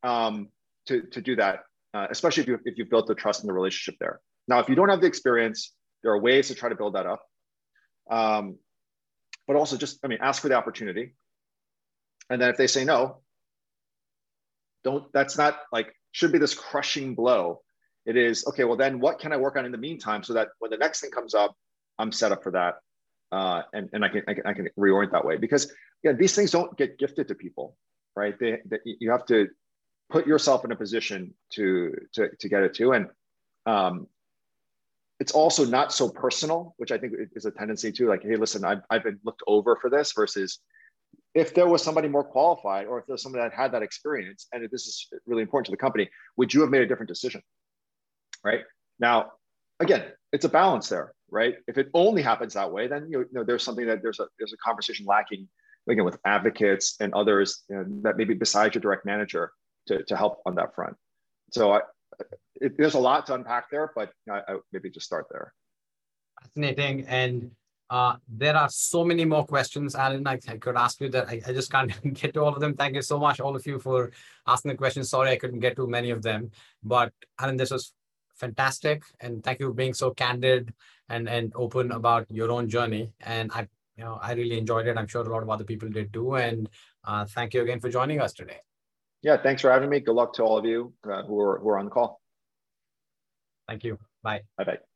um, to, to do that uh, especially if, you, if you've built the trust and the relationship there. Now, if you don't have the experience, there are ways to try to build that up. Um, but also just, I mean, ask for the opportunity. And then if they say no, don't, that's not like, should be this crushing blow. It is, okay, well, then what can I work on in the meantime so that when the next thing comes up, I'm set up for that. Uh, and, and I can, I can, I can reorient that way because yeah, these things don't get gifted to people, right? They, they, you have to put yourself in a position to to, to get it to and um, it's also not so personal which i think is a tendency to like hey listen I've, I've been looked over for this versus if there was somebody more qualified or if there's somebody that had that experience and if this is really important to the company would you have made a different decision right now again it's a balance there right if it only happens that way then you know there's something that there's a there's a conversation lacking again with advocates and others you know, that maybe besides your direct manager to, to help on that front. So I, it, there's a lot to unpack there, but I, I maybe just start there. Fascinating. And uh, there are so many more questions, Allen. I, I could ask you that I, I, just can't get to all of them. Thank you so much, all of you, for asking the questions. Sorry, I couldn't get to many of them. But Allen, this was fantastic. And thank you for being so candid and, and open about your own journey. And I, you know, I really enjoyed it. I'm sure a lot of other people did too. And uh, thank you again for joining us today yeah, thanks for having me. Good luck to all of you uh, who are who are on the call. Thank you. Bye. Bye bye.